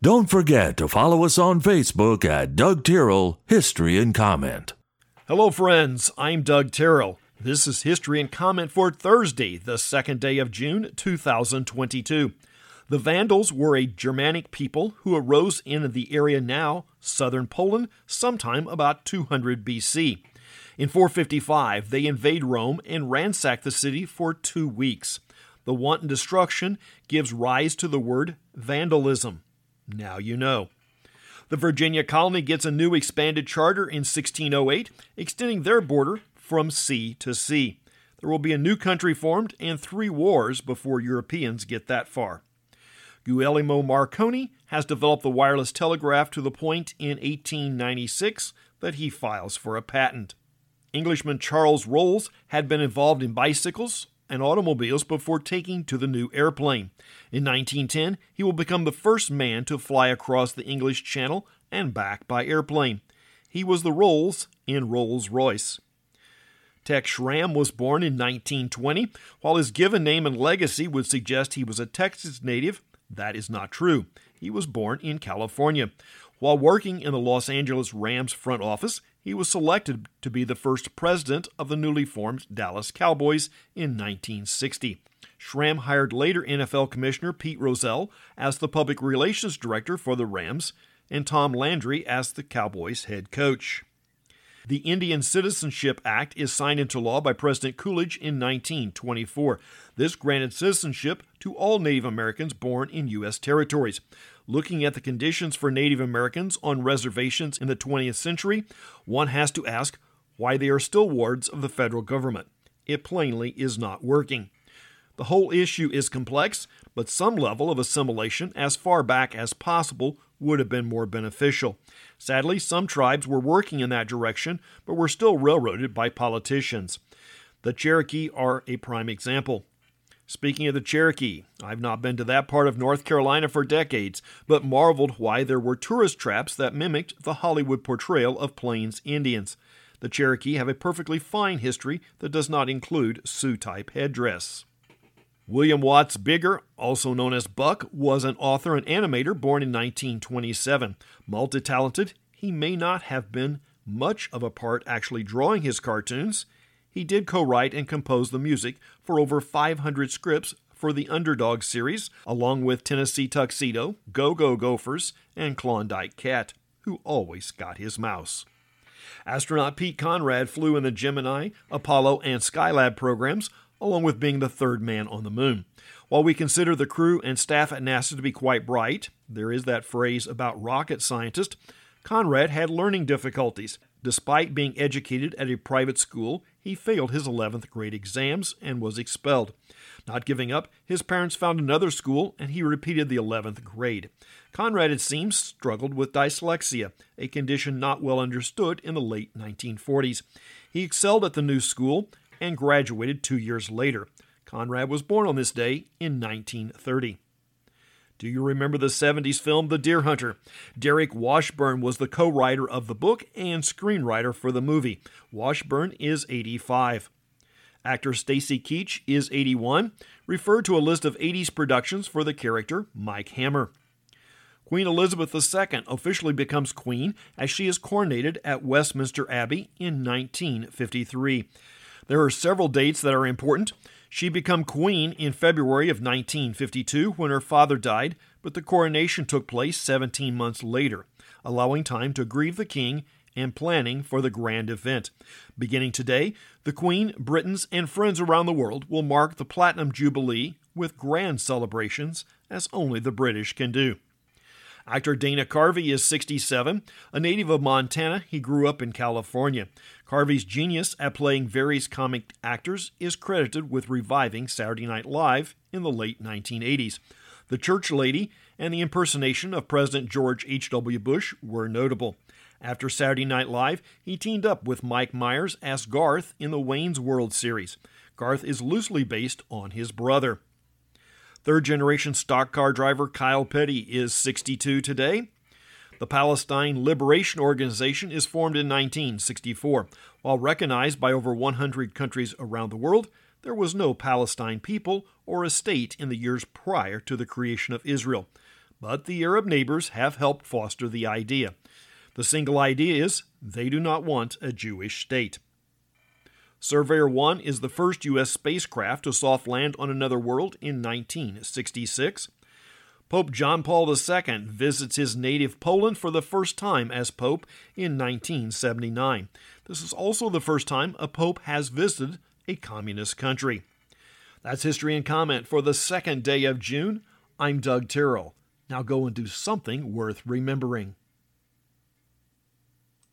Don't forget to follow us on Facebook at Doug Tyrrell History and Comment. Hello, friends. I'm Doug Tyrrell. This is History and Comment for Thursday, the second day of June, 2022. The Vandals were a Germanic people who arose in the area now southern Poland sometime about 200 BC. In 455, they invade Rome and ransack the city for two weeks. The wanton destruction gives rise to the word vandalism. Now you know. The Virginia colony gets a new expanded charter in 1608, extending their border from sea to sea. There will be a new country formed and three wars before Europeans get that far. Guglielmo Marconi has developed the wireless telegraph to the point in 1896 that he files for a patent. Englishman Charles Rolls had been involved in bicycles, and automobiles before taking to the new airplane. In 1910, he will become the first man to fly across the English Channel and back by airplane. He was the Rolls in Rolls Royce. Tex Schramm was born in 1920. While his given name and legacy would suggest he was a Texas native, that is not true. He was born in California. While working in the Los Angeles Rams front office, he was selected to be the first president of the newly formed Dallas Cowboys in 1960. Schramm hired later NFL Commissioner Pete Rozelle as the public relations director for the Rams and Tom Landry as the Cowboys head coach. The Indian Citizenship Act is signed into law by President Coolidge in 1924. This granted citizenship to all Native Americans born in U.S. territories. Looking at the conditions for Native Americans on reservations in the 20th century, one has to ask why they are still wards of the federal government. It plainly is not working. The whole issue is complex, but some level of assimilation as far back as possible would have been more beneficial. Sadly, some tribes were working in that direction, but were still railroaded by politicians. The Cherokee are a prime example. Speaking of the Cherokee, I've not been to that part of North Carolina for decades, but marveled why there were tourist traps that mimicked the Hollywood portrayal of Plains Indians. The Cherokee have a perfectly fine history that does not include Sioux type headdress. William Watts Biggers, also known as Buck, was an author and animator born in 1927. Multi talented, he may not have been much of a part actually drawing his cartoons. He did co write and compose the music for over 500 scripts for the Underdog series, along with Tennessee Tuxedo, Go Go Gophers, and Klondike Cat, who always got his mouse. Astronaut Pete Conrad flew in the Gemini, Apollo, and Skylab programs, along with being the third man on the moon. While we consider the crew and staff at NASA to be quite bright, there is that phrase about rocket scientist, Conrad had learning difficulties. Despite being educated at a private school, he failed his 11th grade exams and was expelled. Not giving up, his parents found another school and he repeated the 11th grade. Conrad, it seems, struggled with dyslexia, a condition not well understood in the late 1940s. He excelled at the new school and graduated two years later. Conrad was born on this day in 1930. Do you remember the 70s film The Deer Hunter? Deric Washburn was the co writer of the book and screenwriter for the movie. Washburn is 85. Actor Stacy Keach is 81, referred to a list of 80s productions for the character Mike Hammer. Queen Elizabeth II officially becomes queen as she is coronated at Westminster Abbey in 1953. There are several dates that are important. She became queen in February of 1952 when her father died, but the coronation took place 17 months later, allowing time to grieve the king and planning for the grand event. Beginning today, the Queen, Britons, and friends around the world will mark the Platinum Jubilee with grand celebrations as only the British can do. Actor Dana Carvey is 67. A native of Montana, he grew up in California. Carvey's genius at playing various comic actors is credited with reviving Saturday Night Live in the late 1980s. The Church Lady and the impersonation of President George H.W. Bush were notable. After Saturday Night Live, he teamed up with Mike Myers as Garth in the Wayne's World series. Garth is loosely based on his brother. Third generation stock car driver Kyle Petty is 62 today. The Palestine Liberation Organization is formed in 1964. While recognized by over 100 countries around the world, there was no Palestine people or a state in the years prior to the creation of Israel. but the Arab neighbors have helped foster the idea. The single idea is they do not want a Jewish state. Surveyor 1 is the first U.S. spacecraft to soft land on another world in 1966. Pope John Paul II visits his native Poland for the first time as Pope in 1979. This is also the first time a Pope has visited a communist country. That's History and Comment for the second day of June. I'm Doug Tyrrell. Now go and do something worth remembering.